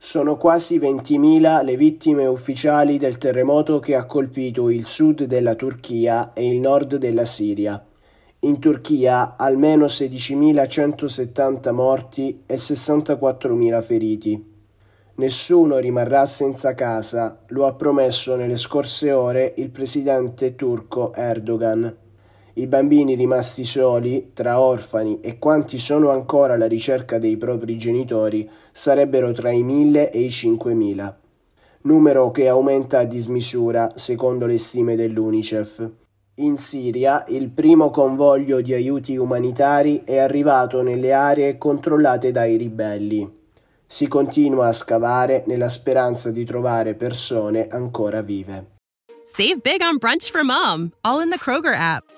Sono quasi 20.000 le vittime ufficiali del terremoto che ha colpito il sud della Turchia e il nord della Siria. In Turchia almeno 16.170 morti e 64.000 feriti. Nessuno rimarrà senza casa, lo ha promesso nelle scorse ore il presidente turco Erdogan. I bambini rimasti soli, tra orfani e quanti sono ancora alla ricerca dei propri genitori, sarebbero tra i 1000 e i 5000. Numero che aumenta a dismisura, secondo le stime dell'UNICEF. In Siria il primo convoglio di aiuti umanitari è arrivato nelle aree controllate dai ribelli. Si continua a scavare nella speranza di trovare persone ancora vive. Save big on brunch for mom, all in the Kroger app.